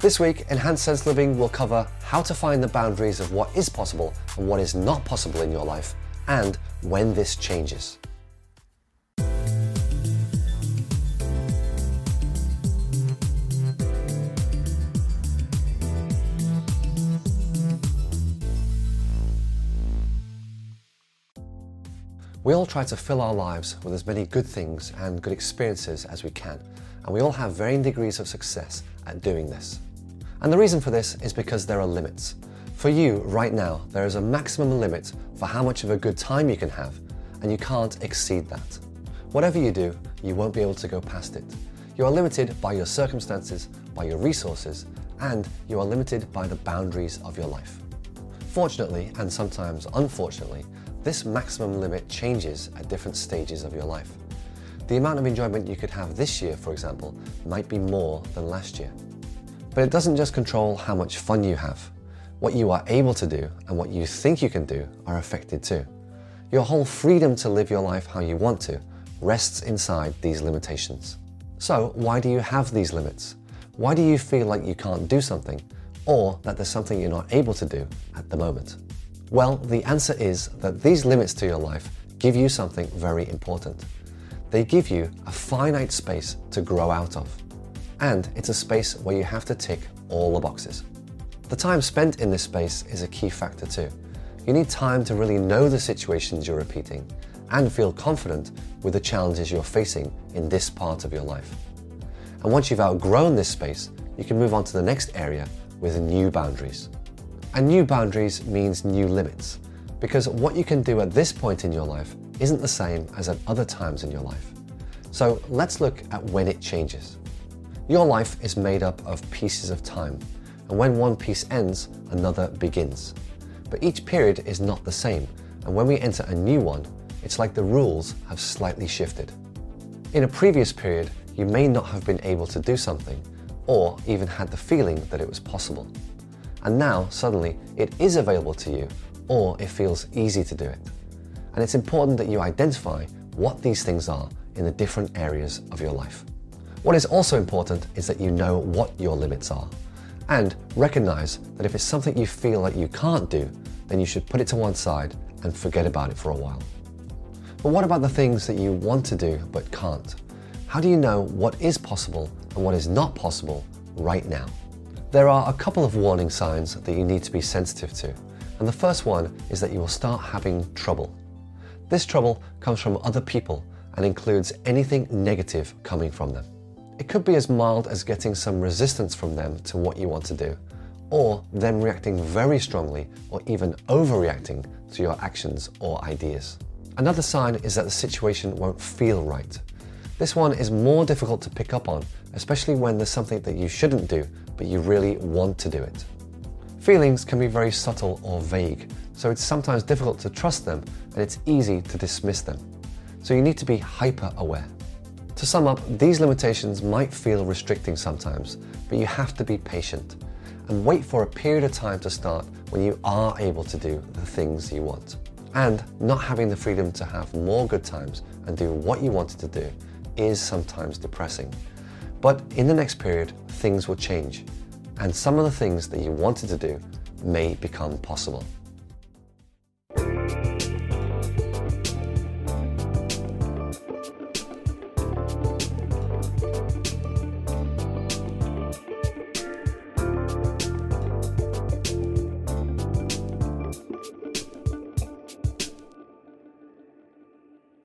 This week, Enhanced Sense Living will cover how to find the boundaries of what is possible and what is not possible in your life, and when this changes. We all try to fill our lives with as many good things and good experiences as we can, and we all have varying degrees of success at doing this. And the reason for this is because there are limits. For you, right now, there is a maximum limit for how much of a good time you can have, and you can't exceed that. Whatever you do, you won't be able to go past it. You are limited by your circumstances, by your resources, and you are limited by the boundaries of your life. Fortunately, and sometimes unfortunately, this maximum limit changes at different stages of your life. The amount of enjoyment you could have this year, for example, might be more than last year. But it doesn't just control how much fun you have. What you are able to do and what you think you can do are affected too. Your whole freedom to live your life how you want to rests inside these limitations. So, why do you have these limits? Why do you feel like you can't do something or that there's something you're not able to do at the moment? Well, the answer is that these limits to your life give you something very important. They give you a finite space to grow out of. And it's a space where you have to tick all the boxes. The time spent in this space is a key factor too. You need time to really know the situations you're repeating and feel confident with the challenges you're facing in this part of your life. And once you've outgrown this space, you can move on to the next area with new boundaries. And new boundaries means new limits, because what you can do at this point in your life isn't the same as at other times in your life. So let's look at when it changes. Your life is made up of pieces of time, and when one piece ends, another begins. But each period is not the same, and when we enter a new one, it's like the rules have slightly shifted. In a previous period, you may not have been able to do something, or even had the feeling that it was possible and now suddenly it is available to you or it feels easy to do it. And it's important that you identify what these things are in the different areas of your life. What is also important is that you know what your limits are and recognize that if it's something you feel like you can't do, then you should put it to one side and forget about it for a while. But what about the things that you want to do but can't? How do you know what is possible and what is not possible right now? There are a couple of warning signs that you need to be sensitive to, and the first one is that you will start having trouble. This trouble comes from other people and includes anything negative coming from them. It could be as mild as getting some resistance from them to what you want to do, or them reacting very strongly or even overreacting to your actions or ideas. Another sign is that the situation won't feel right. This one is more difficult to pick up on, especially when there's something that you shouldn't do but you really want to do it. Feelings can be very subtle or vague, so it's sometimes difficult to trust them and it's easy to dismiss them. So you need to be hyper aware. To sum up, these limitations might feel restricting sometimes, but you have to be patient and wait for a period of time to start when you are able to do the things you want. And not having the freedom to have more good times and do what you wanted to do is sometimes depressing. But in the next period, things will change, and some of the things that you wanted to do may become possible.